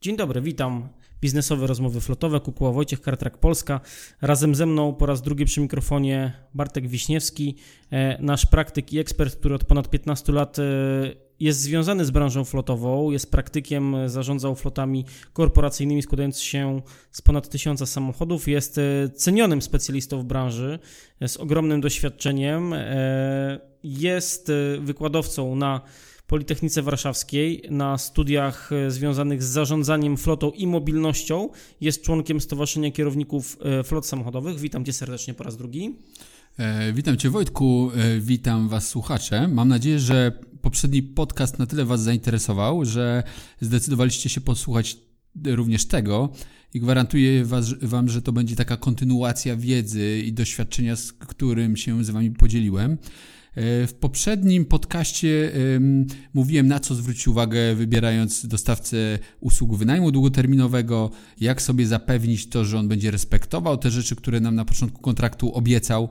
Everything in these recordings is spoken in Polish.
Dzień dobry, witam. Biznesowe rozmowy flotowe, Kukuła Wojciech, Kartrak Polska. Razem ze mną po raz drugi przy mikrofonie Bartek Wiśniewski, e, nasz praktyk i ekspert, który od ponad 15 lat e, jest związany z branżą flotową, jest praktykiem, zarządzał flotami korporacyjnymi składając się z ponad tysiąca samochodów, jest e, cenionym specjalistą w branży z ogromnym doświadczeniem, jest wykładowcą na Politechnice Warszawskiej na studiach e, związanych z zarządzaniem flotą i mobilnością. Jest członkiem Stowarzyszenia Kierowników e, Flot Samochodowych. Witam Cię serdecznie po raz drugi. E, witam Cię Wojtku, witam Was słuchacze. Mam nadzieję, że poprzedni podcast na tyle Was zainteresował, że zdecydowaliście się posłuchać również tego i gwarantuję was, Wam, że to będzie taka kontynuacja wiedzy i doświadczenia, z którym się z Wami podzieliłem. E, w poprzednim podcaście mówiłem, na co zwrócić uwagę, wybierając dostawcę usług wynajmu długoterminowego, jak sobie zapewnić to, że on będzie respektował te rzeczy, które nam na początku kontraktu obiecał.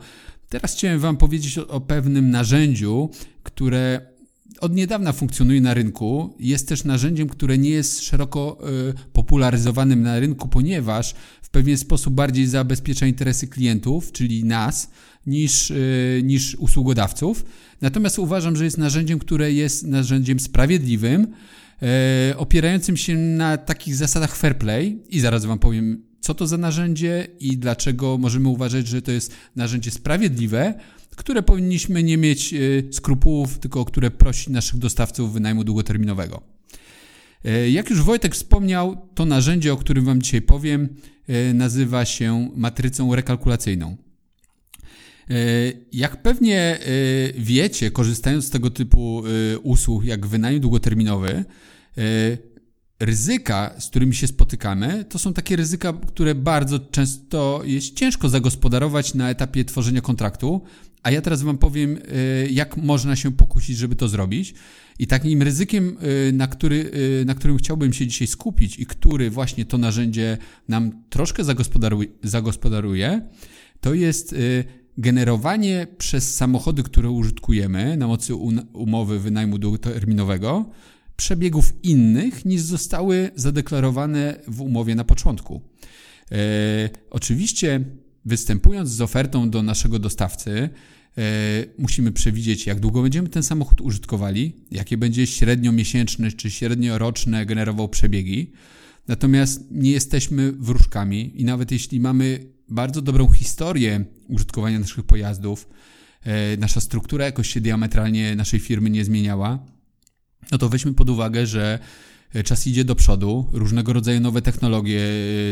Teraz chciałem Wam powiedzieć o, o pewnym narzędziu, które od niedawna funkcjonuje na rynku. Jest też narzędziem, które nie jest szeroko y, popularyzowanym na rynku, ponieważ w pewien sposób bardziej zabezpiecza interesy klientów, czyli nas, niż, y, niż usługodawców. Natomiast uważam, że jest narzędziem, które jest narzędziem sprawiedliwym, y, opierającym się na takich zasadach fair play i zaraz Wam powiem, co to za narzędzie i dlaczego możemy uważać, że to jest narzędzie sprawiedliwe, które powinniśmy nie mieć y, skrupułów, tylko które prosi naszych dostawców wynajmu długoterminowego. Jak już Wojtek wspomniał, to narzędzie, o którym Wam dzisiaj powiem, nazywa się matrycą rekalkulacyjną. E, jak pewnie e, wiecie, korzystając z tego typu e, usług jak wynajem długoterminowy, ryzyka, z którymi się spotykamy, to są takie ryzyka, które bardzo często jest ciężko zagospodarować na etapie tworzenia kontraktu. A ja teraz Wam powiem, jak można się pokusić, żeby to zrobić. I takim ryzykiem, na, który, na którym chciałbym się dzisiaj skupić i który właśnie to narzędzie nam troszkę zagospodaruje, zagospodaruje to jest generowanie przez samochody, które użytkujemy na mocy umowy wynajmu długoterminowego, przebiegów innych niż zostały zadeklarowane w umowie na początku. E, oczywiście, występując z ofertą do naszego dostawcy, e, musimy przewidzieć, jak długo będziemy ten samochód użytkowali, jakie będzie średnio miesięczne czy średnio roczne generował przebiegi. Natomiast nie jesteśmy wróżkami i nawet jeśli mamy bardzo dobrą historię użytkowania naszych pojazdów, e, nasza struktura jakoś się diametralnie naszej firmy nie zmieniała, no to weźmy pod uwagę, że czas idzie do przodu, różnego rodzaju nowe technologie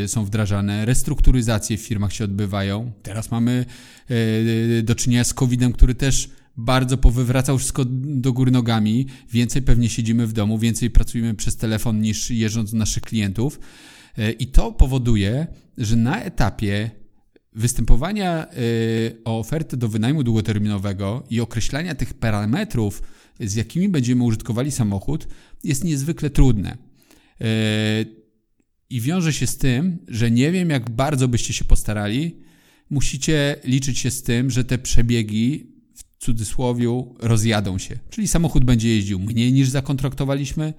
e, są wdrażane, restrukturyzacje w firmach się odbywają. Teraz mamy e, do czynienia z COVID-em, który też bardzo powywracał wszystko do góry nogami. Więcej pewnie siedzimy w domu, więcej pracujemy przez telefon niż jeżdżąc do naszych klientów. I to powoduje, że na etapie występowania o ofertę do wynajmu długoterminowego i określania tych parametrów, z jakimi będziemy użytkowali samochód, jest niezwykle trudne. Y, I wiąże się z tym, że nie wiem, jak bardzo byście się postarali, musicie liczyć się z tym, że te przebiegi w cudzysłowie rozjadą się. Czyli samochód będzie jeździł mniej niż zakontraktowaliśmy,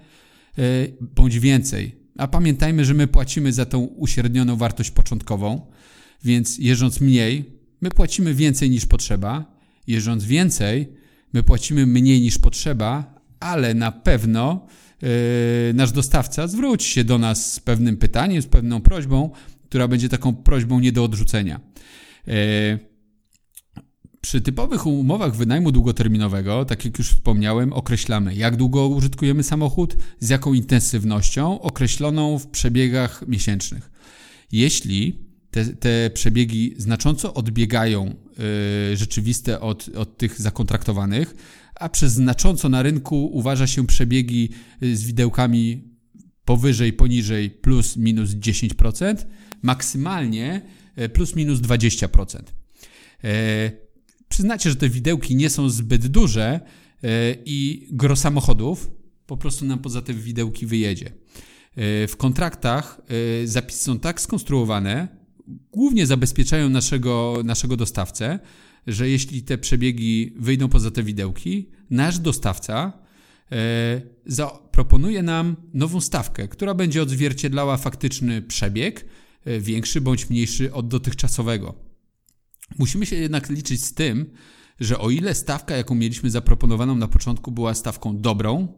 y, bądź więcej. A pamiętajmy, że my płacimy za tą uśrednioną wartość początkową więc jeżdżąc mniej, my płacimy więcej niż potrzeba. Jeżdżąc więcej, my płacimy mniej niż potrzeba, ale na pewno yy, nasz dostawca zwróci się do nas z pewnym pytaniem, z pewną prośbą, która będzie taką prośbą nie do odrzucenia. Yy, przy typowych umowach wynajmu długoterminowego, tak jak już wspomniałem, określamy, jak długo użytkujemy samochód, z jaką intensywnością, określoną w przebiegach miesięcznych. Jeśli te, te przebiegi znacząco odbiegają y, rzeczywiste od, od tych zakontraktowanych, a przez znacząco na rynku uważa się przebiegi y, z widełkami powyżej, poniżej plus minus 10%, maksymalnie y, plus minus 20%. Przyznacie, że te widełki nie są zbyt duże i gro samochodów po prostu nam poza te widełki wyjedzie. W kontraktach zapisy są tak skonstruowane, głównie zabezpieczają naszego, naszego dostawcę, że jeśli te przebiegi wyjdą poza te widełki, nasz dostawca zaproponuje nam nową stawkę, która będzie odzwierciedlała faktyczny przebieg, większy bądź mniejszy od dotychczasowego. Musimy się jednak liczyć z tym, że o ile stawka, jaką mieliśmy zaproponowaną na początku, była stawką dobrą,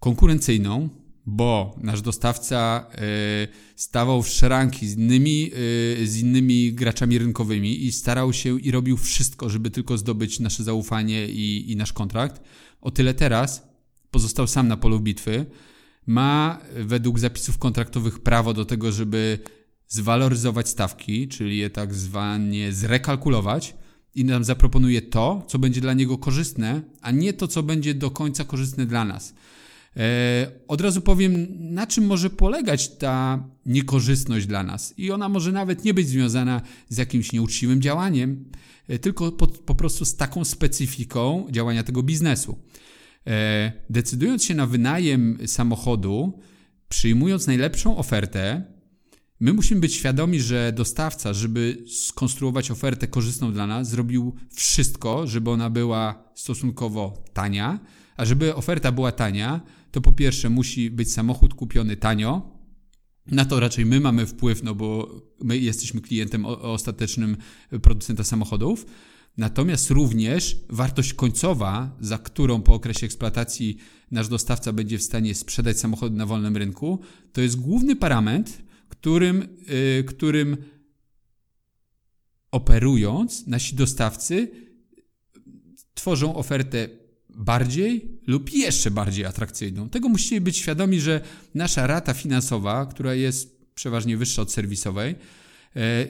konkurencyjną, bo nasz dostawca y, stawał w szranki z innymi, y, z innymi graczami rynkowymi i starał się i robił wszystko, żeby tylko zdobyć nasze zaufanie i, i nasz kontrakt. O tyle teraz pozostał sam na polu bitwy. Ma według zapisów kontraktowych prawo do tego, żeby zwaloryzować stawki, czyli je tak zwanie zrekalkulować i nam zaproponuje to, co będzie dla niego korzystne, a nie to, co będzie do końca korzystne dla nas. E, od razu powiem, na czym może polegać ta niekorzystność dla nas. I ona może nawet nie być związana z jakimś nieuczciwym działaniem, e, tylko po, po prostu z taką specyfiką działania tego biznesu. E, decydując się na wynajem samochodu, przyjmując najlepszą ofertę, My musimy być świadomi, że dostawca, żeby skonstruować ofertę korzystną dla nas, zrobił wszystko, żeby ona była stosunkowo tania. A żeby oferta była tania, to po pierwsze musi być samochód kupiony tanio. Na to raczej my mamy wpływ, no bo my jesteśmy klientem ostatecznym producenta samochodów. Natomiast również wartość końcowa, za którą po okresie eksploatacji nasz dostawca będzie w stanie sprzedać samochód na wolnym rynku, to jest główny parametr, którym, yy, którym operując nasi dostawcy tworzą ofertę bardziej lub jeszcze bardziej atrakcyjną. Tego musicie być świadomi, że nasza rata finansowa, która jest przeważnie wyższa od serwisowej, e,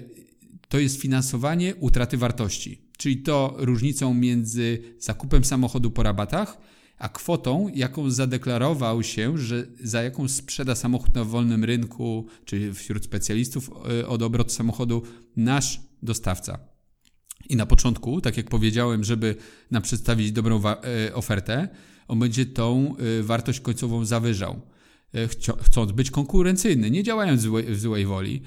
to jest finansowanie utraty wartości, czyli to różnicą między zakupem samochodu po rabatach, a kwotą, jaką zadeklarował się, że za jaką sprzeda samochód na wolnym rynku, czy wśród specjalistów e, od obrotu samochodu, nasz dostawca. I na początku, tak jak powiedziałem, żeby nam przedstawić dobrą e, ofertę, on będzie tą e, wartość końcową zawyżał, chcąc być konkurencyjny, nie działając w złej woli.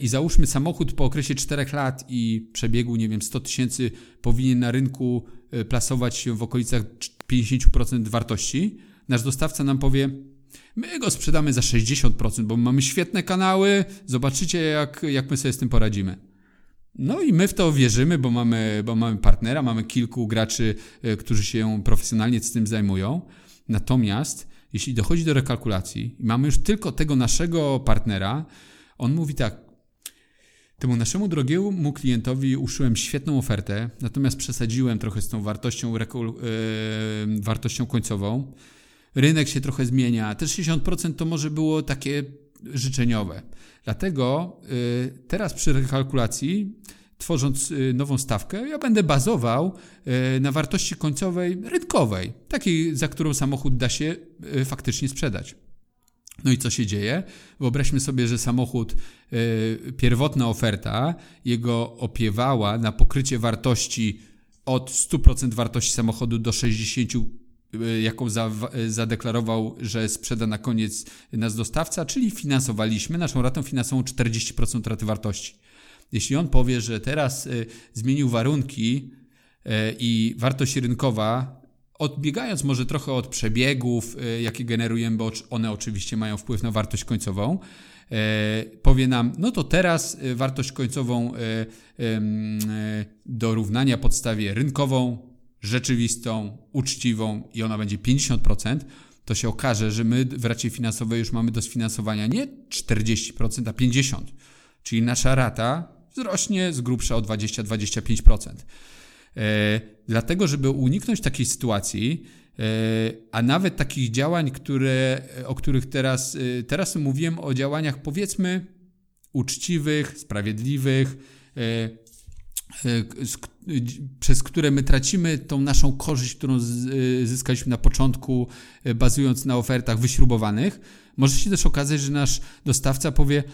I załóżmy samochód po okresie 4 lat i przebiegu, nie wiem, 100 tysięcy powinien na rynku plasować się w okolicach 50% wartości, nasz dostawca nam powie, my go sprzedamy za 60%, bo mamy świetne kanały, zobaczycie jak, jak my sobie z tym poradzimy. No i my w to wierzymy, bo mamy, bo mamy partnera, mamy kilku graczy, e, którzy się profesjonalnie z tym zajmują. Natomiast jeśli dochodzi do rekalkulacji i mamy już tylko tego naszego partnera, on mówi tak, Temu naszemu drogiemu klientowi uszyłem świetną ofertę, natomiast przesadziłem trochę z tą wartością, yy, wartością końcową. Rynek się trochę zmienia. Te 60% to może było takie życzeniowe. Dlatego yy, teraz przy rekalkulacji, tworząc yy, nową stawkę, ja będę bazował na wartości końcowej rynkowej, takiej, za którą samochód da się faktycznie sprzedać. No i co się dzieje? Wyobraźmy sobie, że samochód, pierwotna oferta, jego opiewała na pokrycie wartości od 100% wartości samochodu do 60%, yy, jaką za, zadeklarował, że sprzeda na koniec nas dostawca, czyli finansowaliśmy naszą ratą finansową 40% raty wartości. Jeśli on powie, że teraz y, zmienił warunki y, i wartość rynkowa Odbiegając może trochę od przebiegów, y, jakie generujemy, bo one oczywiście mają wpływ na wartość końcową, e, powie nam, no to teraz y, wartość końcową y, do równania podstawie rynkową, rzeczywistą, uczciwą i ona będzie 50%, to się okaże, że my w racie finansowej już mamy do sfinansowania nie 40%, a 50%. Czyli nasza rata wzrośnie z grubsza o 20-25%. E, dlatego, żeby uniknąć takiej sytuacji, e, a nawet takich działań, które, o których teraz, e, teraz mówiłem o działaniach powiedzmy uczciwych, sprawiedliwych, przez które my tracimy tą naszą korzyść, którą zyskaliśmy na początku, bazując na ofertach wyśrubowanych. Może się też okazać, że nasz dostawca powie: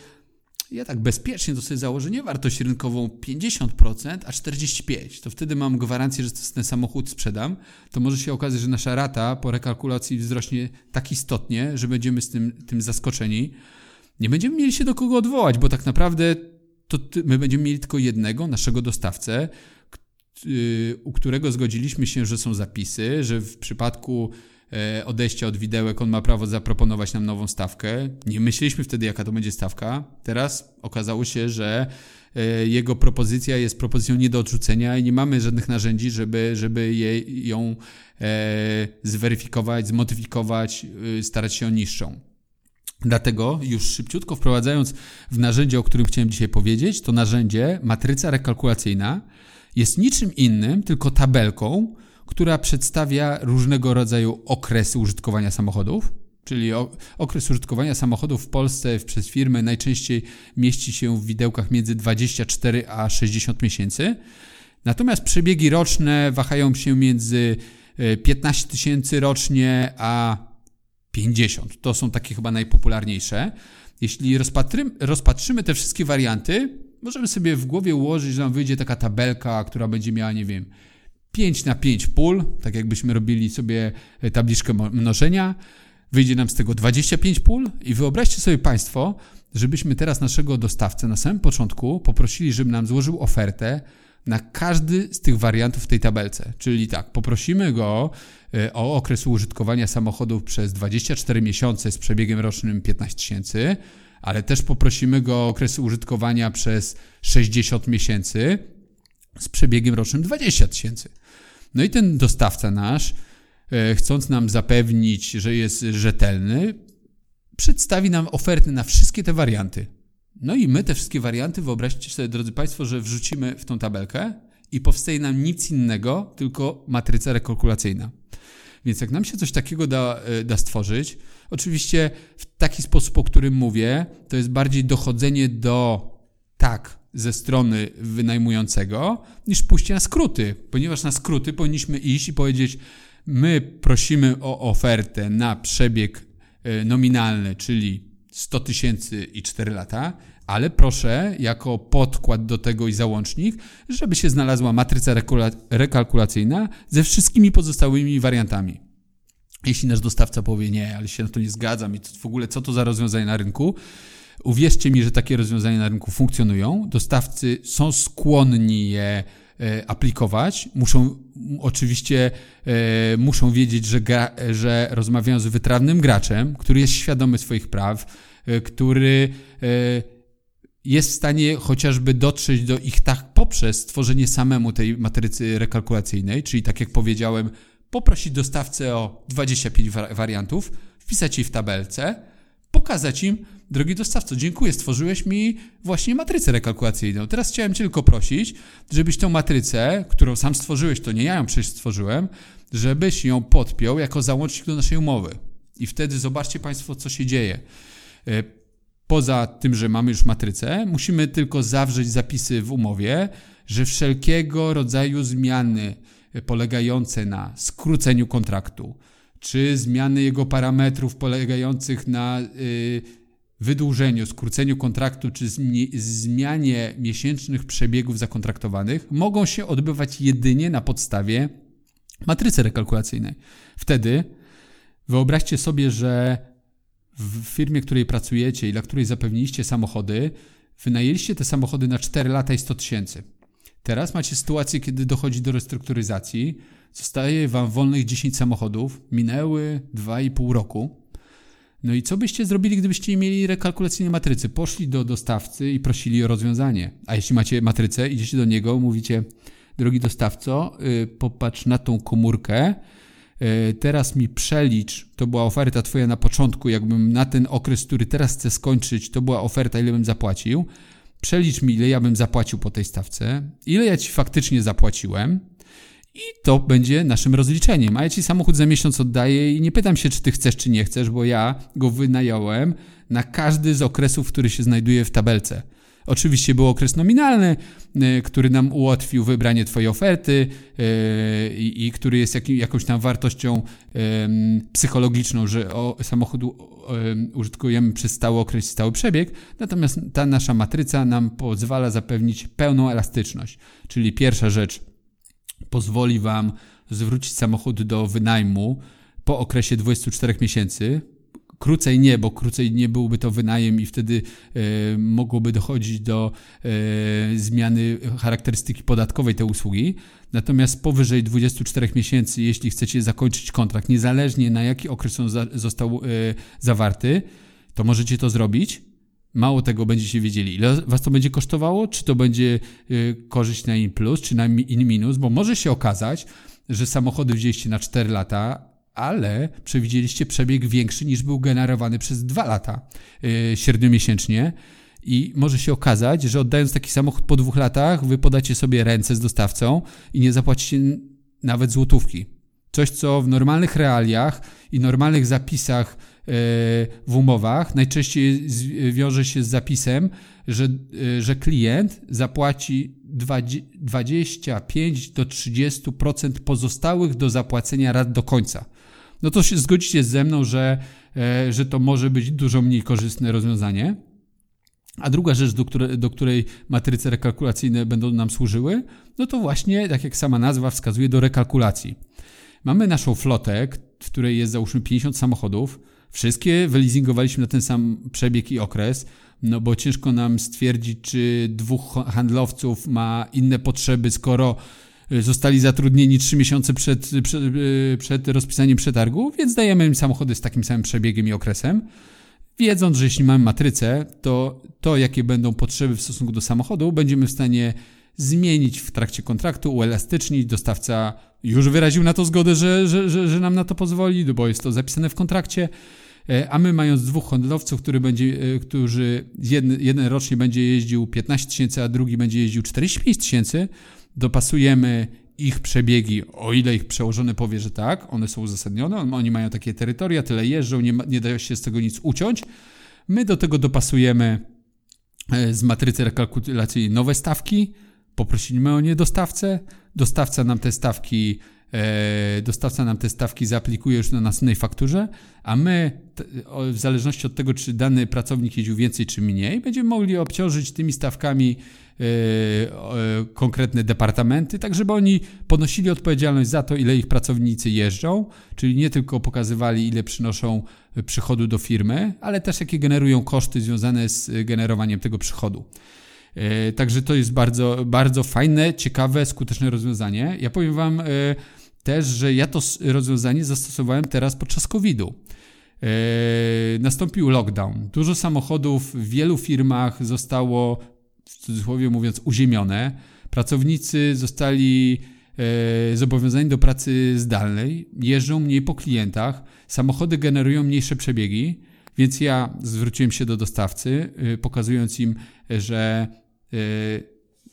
ja tak bezpiecznie to sobie założę nie wartość rynkową 50%, a 45%. To wtedy mam gwarancję, że ten samochód sprzedam. To może się okazać, że nasza rata po rekalkulacji wzrośnie tak istotnie, że będziemy z tym, tym zaskoczeni. Nie będziemy mieli się do kogo odwołać, bo tak naprawdę to my będziemy mieli tylko jednego, naszego dostawcę, u którego zgodziliśmy się, że są zapisy, że w przypadku e, odejścia od widełek, on ma prawo zaproponować nam nową stawkę. Nie myśleliśmy wtedy, jaka to będzie stawka. Teraz okazało się, że e, jego propozycja jest propozycją nie do odrzucenia i nie mamy żadnych narzędzi, żeby, żeby ją e, zweryfikować, zmodyfikować, starać się o niższą. Dlatego już szybciutko wprowadzając w narzędzie, o którym chciałem dzisiaj powiedzieć, to narzędzie matryca rekalkulacyjna jest niczym innym, tylko tabelką, która przedstawia różnego rodzaju okresy użytkowania samochodów. Czyli okres użytkowania samochodów w Polsce przez firmy najczęściej mieści się w widełkach między 24 a 60 miesięcy. Natomiast przebiegi roczne wahają się między 15 e, tysięcy rocznie a 50. To są takie chyba najpopularniejsze. Jeśli rozpatrzymy te wszystkie warianty, możemy sobie w głowie ułożyć, że nam wyjdzie taka tabelka, która będzie miała, nie wiem, 5 na 5 pól, tak jakbyśmy robili sobie e, tabliczkę mnożenia. Wyjdzie nam z tego 25 pól i wyobraźcie sobie Państwo, żebyśmy teraz naszego dostawcę na samym początku poprosili, żeby nam złożył ofertę na każdy z tych wariantów w tej tabelce. Czyli tak, poprosimy go e, o okres użytkowania samochodów przez 24 miesiące z przebiegiem rocznym 15 tysięcy, ale też poprosimy go o okres użytkowania przez 60 miesięcy z przebiegiem rocznym 20 tysięcy. No i ten dostawca nasz, e, chcąc nam zapewnić, że jest rzetelny, przedstawi nam oferty na wszystkie te warianty. No i my te wszystkie warianty, wyobraźcie sobie, drodzy Państwo, że wrzucimy w tą tabelkę i powstaje nam nic innego, tylko matryca rekalkulacyjna. Więc jak nam się coś takiego da, e, da stworzyć, oczywiście w taki sposób, o którym mówię, to jest bardziej dochodzenie do tak ze strony wynajmującego, niż pójście na skróty, ponieważ na skróty powinniśmy iść i powiedzieć: My prosimy o ofertę na przebieg e, nominalny, czyli 100 tysięcy i 4 lata, ale proszę jako podkład do tego i załącznik, żeby się znalazła matryca rekalkulacyjna ze wszystkimi pozostałymi wariantami. Jeśli nasz dostawca powie nie, ale się na to nie zgadzam i w ogóle co to za rozwiązanie na rynku, uwierzcie mi, że takie rozwiązania na rynku funkcjonują. Dostawcy są skłonni je aplikować. Muszą oczywiście e, muszą wiedzieć, że, gra, że rozmawiają z wytrawnym graczem, który jest świadomy swoich praw, e, który jest w stanie chociażby dotrzeć do ich tak poprzez stworzenie samemu tej matrycy rekalkulacyjnej, czyli tak jak powiedziałem, poprosić dostawcę o 25 wariantów, wpisać je w tabelce, pokazać im, drogi dostawco, dziękuję, stworzyłeś mi właśnie matrycę rekalkulacyjną. Teraz chciałem Cię tylko prosić, żebyś tą matrycę, którą sam stworzyłeś, to nie ja ją przecież stworzyłem, żebyś ją podpiął jako załącznik do naszej umowy. I wtedy zobaczcie Państwo, co się dzieje. E, poza tym, że mamy już matrycę, musimy tylko zawrzeć zapisy w umowie, że wszelkiego rodzaju zmiany polegające na skróceniu kontraktu, czy zmiany jego parametrów polegających na y, wydłużeniu, skróceniu kontraktu, czy zmianie miesięcznych przebiegów zakontraktowanych, mogą się odbywać jedynie na podstawie matrycy rekalkulacyjnej. Wtedy wyobraźcie sobie, że w firmie, w której pracujecie i dla której zapewniliście samochody, wynajęliście te samochody na 4 lata i 100 tysięcy. Teraz macie sytuację, kiedy dochodzi do restrukturyzacji, zostaje wam wolnych 10 samochodów, minęły 2,5 roku. No i co byście zrobili, gdybyście mieli rekalkulacyjne matrycy? Poszli do dostawcy i prosili o rozwiązanie. A jeśli macie matrycę, idziecie do niego, mówicie, drogi dostawco, yy, popatrz na tą komórkę, yy, teraz mi przelicz, to była oferta twoja na początku, jakbym na ten okres, który teraz chcę skończyć, to była oferta, ile bym zapłacił przelicz mi, ile ja bym zapłacił po tej stawce, ile ja ci faktycznie zapłaciłem i to będzie naszym rozliczeniem. A ja ci samochód za miesiąc oddaję i nie pytam się, czy ty chcesz, czy nie chcesz, bo ja go wynająłem na każdy z okresów, który się znajduje w tabelce. Oczywiście był okres nominalny, y, który nam ułatwił wybranie Twojej oferty y, i, i który jest jak, jakąś tam wartością psychologiczną, że o, samochód użytkujemy przez stały okres i stały przebieg, natomiast ta nasza matryca nam pozwala zapewnić pełną elastyczność. Czyli pierwsza rzecz pozwoli Wam zwrócić samochód do wynajmu po okresie 24 miesięcy, krócej nie, bo krócej nie byłby to wynajem i wtedy e, mogłoby dochodzić do e, zmiany charakterystyki podatkowej tej usługi. Natomiast powyżej 24 miesięcy, jeśli chcecie zakończyć kontrakt, niezależnie na jaki okres on za, został e, zawarty, to możecie to zrobić. Mało tego będziecie wiedzieli, ile was to będzie kosztowało, czy to będzie korzyść na in plus, czy na in minus, bo może się okazać, że samochody wzięliście na 4 lata, ale przewidzieliście przebieg większy niż był generowany przez 2 lata yy, średniomiesięcznie. I może się okazać, że oddając taki samochód po dwóch latach, wy podacie sobie ręce z dostawcą i nie zapłacicie nawet złotówki. Coś, co w normalnych realiach i normalnych zapisach yy, w umowach najczęściej wiąże się z zapisem, że, yy, że klient zapłaci 25 do 30% pozostałych do zapłacenia rat do końca no to się zgodzicie ze mną, że, e, że to może być dużo mniej korzystne rozwiązanie. A druga rzecz, do, które, do której matryce rekalkulacyjne będą nam służyły, no to właśnie, tak jak sama nazwa wskazuje, do rekalkulacji. Mamy naszą flotę, w której jest załóżmy 50 samochodów. Wszystkie wyleasingowaliśmy na ten sam przebieg i okres, no bo ciężko nam stwierdzić, czy dwóch handlowców ma inne potrzeby, skoro Y, zostali zatrudnieni 3 miesiące przed, przed, y, przed rozpisaniem przetargu, więc dajemy im samochody z takim samym przebiegiem i okresem. Wiedząc, że jeśli mamy matrycę, to to, jakie będą potrzeby w stosunku do samochodu, będziemy w stanie zmienić w trakcie kontraktu, uelastycznić. Dostawca już wyraził na to zgodę, że, że, że, że nam na to pozwoli, bo jest to zapisane w kontrakcie. E, a my mając dwóch handlowców, który będzie, e, którzy jeden, jeden rocznie będzie jeździł 15 tysięcy, a drugi będzie jeździł 45 tysięcy, dopasujemy ich przebiegi, o ile ich przełożony powie, że tak, one są uzasadnione, oni mają takie terytoria, tyle jeżdżą, nie, nie da się z tego nic uciąć. My do tego dopasujemy e, z matrycy rekalkulacyjnej nowe stawki, poprosimy o nie dostawcę, dostawca nam te stawki dostawca nam te stawki zaaplikuje już na następnej fakturze, a my, w zależności od tego, czy dany pracownik jeździł więcej czy mniej, będziemy mogli obciążyć tymi stawkami e, konkretne departamenty, tak żeby oni ponosili odpowiedzialność za to, ile ich pracownicy jeżdżą, czyli nie tylko pokazywali, ile przynoszą przychodu do firmy, ale też jakie generują koszty związane z generowaniem tego przychodu. E, także to jest bardzo, bardzo fajne, ciekawe, skuteczne rozwiązanie. Ja powiem Wam, też, że ja to rozwiązanie zastosowałem teraz podczas COVID-u. E, nastąpił lockdown. Dużo samochodów w wielu firmach zostało, w cudzysłowie mówiąc, uziemione. Pracownicy zostali e, zobowiązani do pracy zdalnej, jeżdżą mniej po klientach, samochody generują mniejsze przebiegi, więc ja zwróciłem się do dostawcy, e, pokazując im, że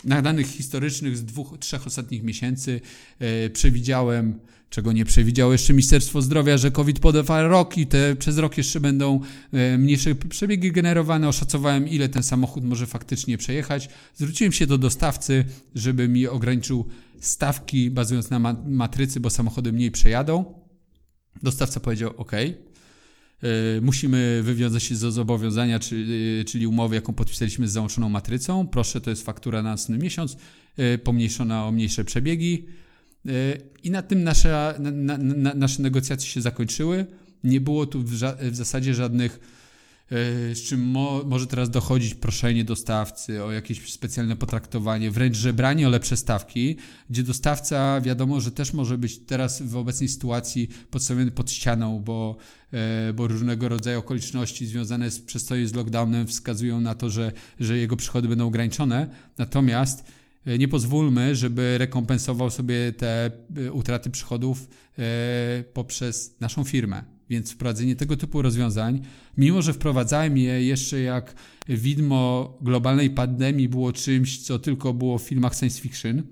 na danych historycznych z dwóch, trzech ostatnich miesięcy e, przewidziałem, czego nie przewidziało jeszcze Ministerstwo Zdrowia, że COVID podewa rok i te przez rok jeszcze będą e, mniejsze przebiegi generowane. Oszacowałem, ile ten samochód może faktycznie przejechać. Zwróciłem się do dostawcy, żeby mi ograniczył stawki bazując na matrycy, bo samochody mniej przejadą. Dostawca powiedział: OK, musimy wywiązać się z zobowiązania, czyli, czyli umowy, jaką podpisaliśmy z załączoną matrycą. Proszę, to jest faktura na następny miesiąc, e, pomniejszona o mniejsze przebiegi. E, I na tym nasze, na, na, nasze negocjacje się zakończyły. Nie było tu w, w zasadzie żadnych E, z czym mo, może teraz dochodzić proszenie dostawcy o jakieś specjalne potraktowanie, wręcz żebranie o lepsze stawki, gdzie dostawca wiadomo, że też może być teraz w obecnej sytuacji podstawiony pod ścianą, bo, e, bo różnego rodzaju okoliczności związane z przestojem z lockdownem wskazują na to, że, że jego przychody będą ograniczone. Natomiast e, nie pozwólmy, żeby rekompensował sobie te utraty przychodów poprzez naszą firmę. Więc wprowadzenie tego typu rozwiązań, mimo że wprowadzałem je jeszcze jak widmo globalnej pandemii było czymś, co tylko było w filmach science fiction,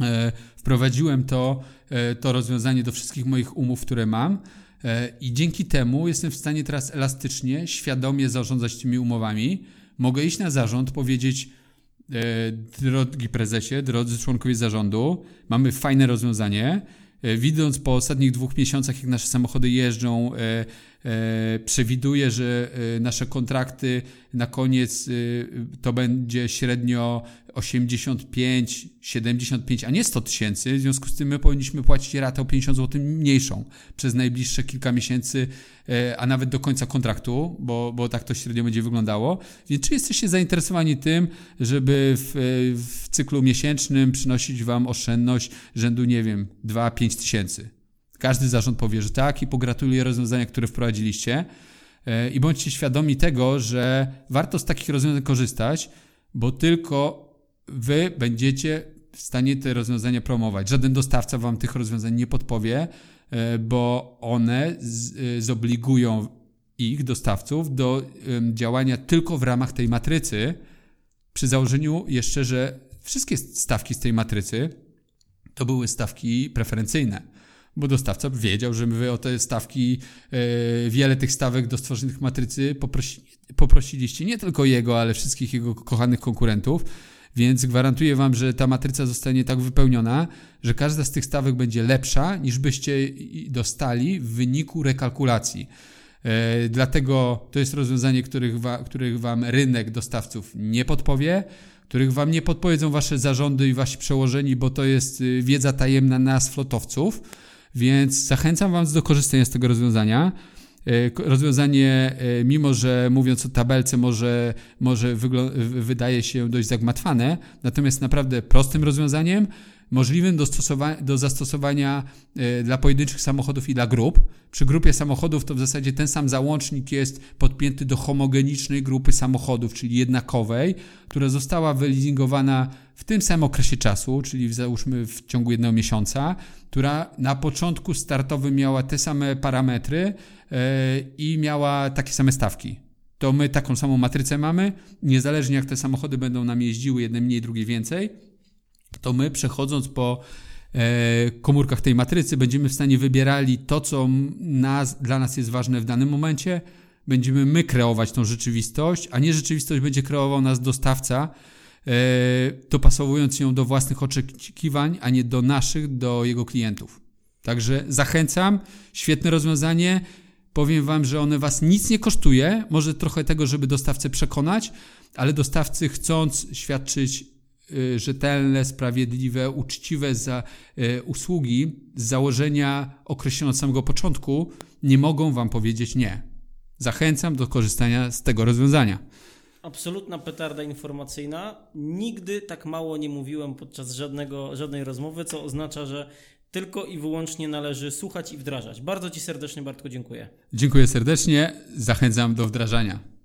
e, wprowadziłem to, e, to rozwiązanie do wszystkich moich umów, które mam. E, I dzięki temu jestem w stanie teraz elastycznie, świadomie zarządzać tymi umowami. Mogę iść na zarząd, powiedzieć, drogi prezesie, drodzy członkowie zarządu, mamy fajne rozwiązanie widząc po ostatnich dwóch miesiącach, jak nasze samochody jeżdżą, e, E, przewiduję, że e, nasze kontrakty na koniec e, to będzie średnio 85, 75, a nie 100 tysięcy. W związku z tym my powinniśmy płacić ratę o 50 zł mniejszą przez najbliższe kilka miesięcy, a nawet do końca kontraktu, bo, bo tak to średnio będzie wyglądało. Więc czy jesteście zainteresowani tym, żeby w, w cyklu miesięcznym przynosić Wam oszczędność rzędu, nie wiem, 2-5 tysięcy? Każdy zarząd powie, że tak i pogratuluję rozwiązania, które wprowadziliście. E, I bądźcie świadomi tego, że warto z takich rozwiązań korzystać, bo tylko wy będziecie w stanie te rozwiązania promować. Żaden dostawca wam tych rozwiązań nie podpowie, e, bo one e, zobligują ich, dostawców, do działania tylko w ramach tej matrycy, przy założeniu jeszcze, że wszystkie stawki z tej matrycy to były stawki preferencyjne bo dostawca wiedział, że wy o te stawki, e, wiele tych stawek do stworzonych matrycy poprosi, poprosiliście nie tylko jego, ale wszystkich jego kochanych konkurentów. Więc gwarantuję Wam, że ta matryca zostanie tak wypełniona, że każda z tych stawek będzie lepsza niż byście dostali w wyniku rekalkulacji. E, dlatego to jest rozwiązanie, których, wa, których Wam rynek dostawców nie podpowie, których Wam nie podpowiedzą Wasze zarządy i Wasi przełożeni, bo to jest y, wiedza tajemna nas, flotowców. Więc zachęcam Was do korzystania z tego rozwiązania. E, rozwiązanie, e, mimo że mówiąc o tabelce, może, może wydaje się dość zagmatwane, natomiast naprawdę prostym rozwiązaniem, możliwym do, do zastosowania e, dla pojedynczych samochodów i dla grup. Przy grupie samochodów to w zasadzie ten sam załącznik jest podpięty do homogenicznej grupy samochodów, czyli jednakowej, która została wyleasingowana w tym samym okresie czasu, czyli załóżmy w ciągu jednego miesiąca, która na początku startowym miała te same parametry yy, i miała takie same stawki. To my taką samą matrycę mamy, niezależnie jak te samochody będą nam jeździły, jedne mniej, drugie więcej, to my przechodząc po e, komórkach tej matrycy będziemy w stanie wybierali to, co nas, dla nas jest ważne w danym momencie. Będziemy my kreować tą rzeczywistość, a nie rzeczywistość będzie kreował nas dostawca, e, dopasowując ją do własnych oczekiwań, a nie do naszych, do jego klientów. Także zachęcam, świetne rozwiązanie. Powiem Wam, że one Was nic nie kosztuje, może trochę tego, żeby dostawcę przekonać, ale dostawcy chcąc świadczyć Y, rzetelne, sprawiedliwe, uczciwe za y, usługi z założenia określone od samego początku, nie mogą Wam powiedzieć nie. Zachęcam do korzystania z tego rozwiązania. Absolutna petarda informacyjna. Nigdy tak mało nie mówiłem podczas żadnego, żadnej rozmowy, co oznacza, że tylko i wyłącznie należy słuchać i wdrażać. Bardzo Ci serdecznie, Bartko, dziękuję. Dziękuję serdecznie. Zachęcam do wdrażania.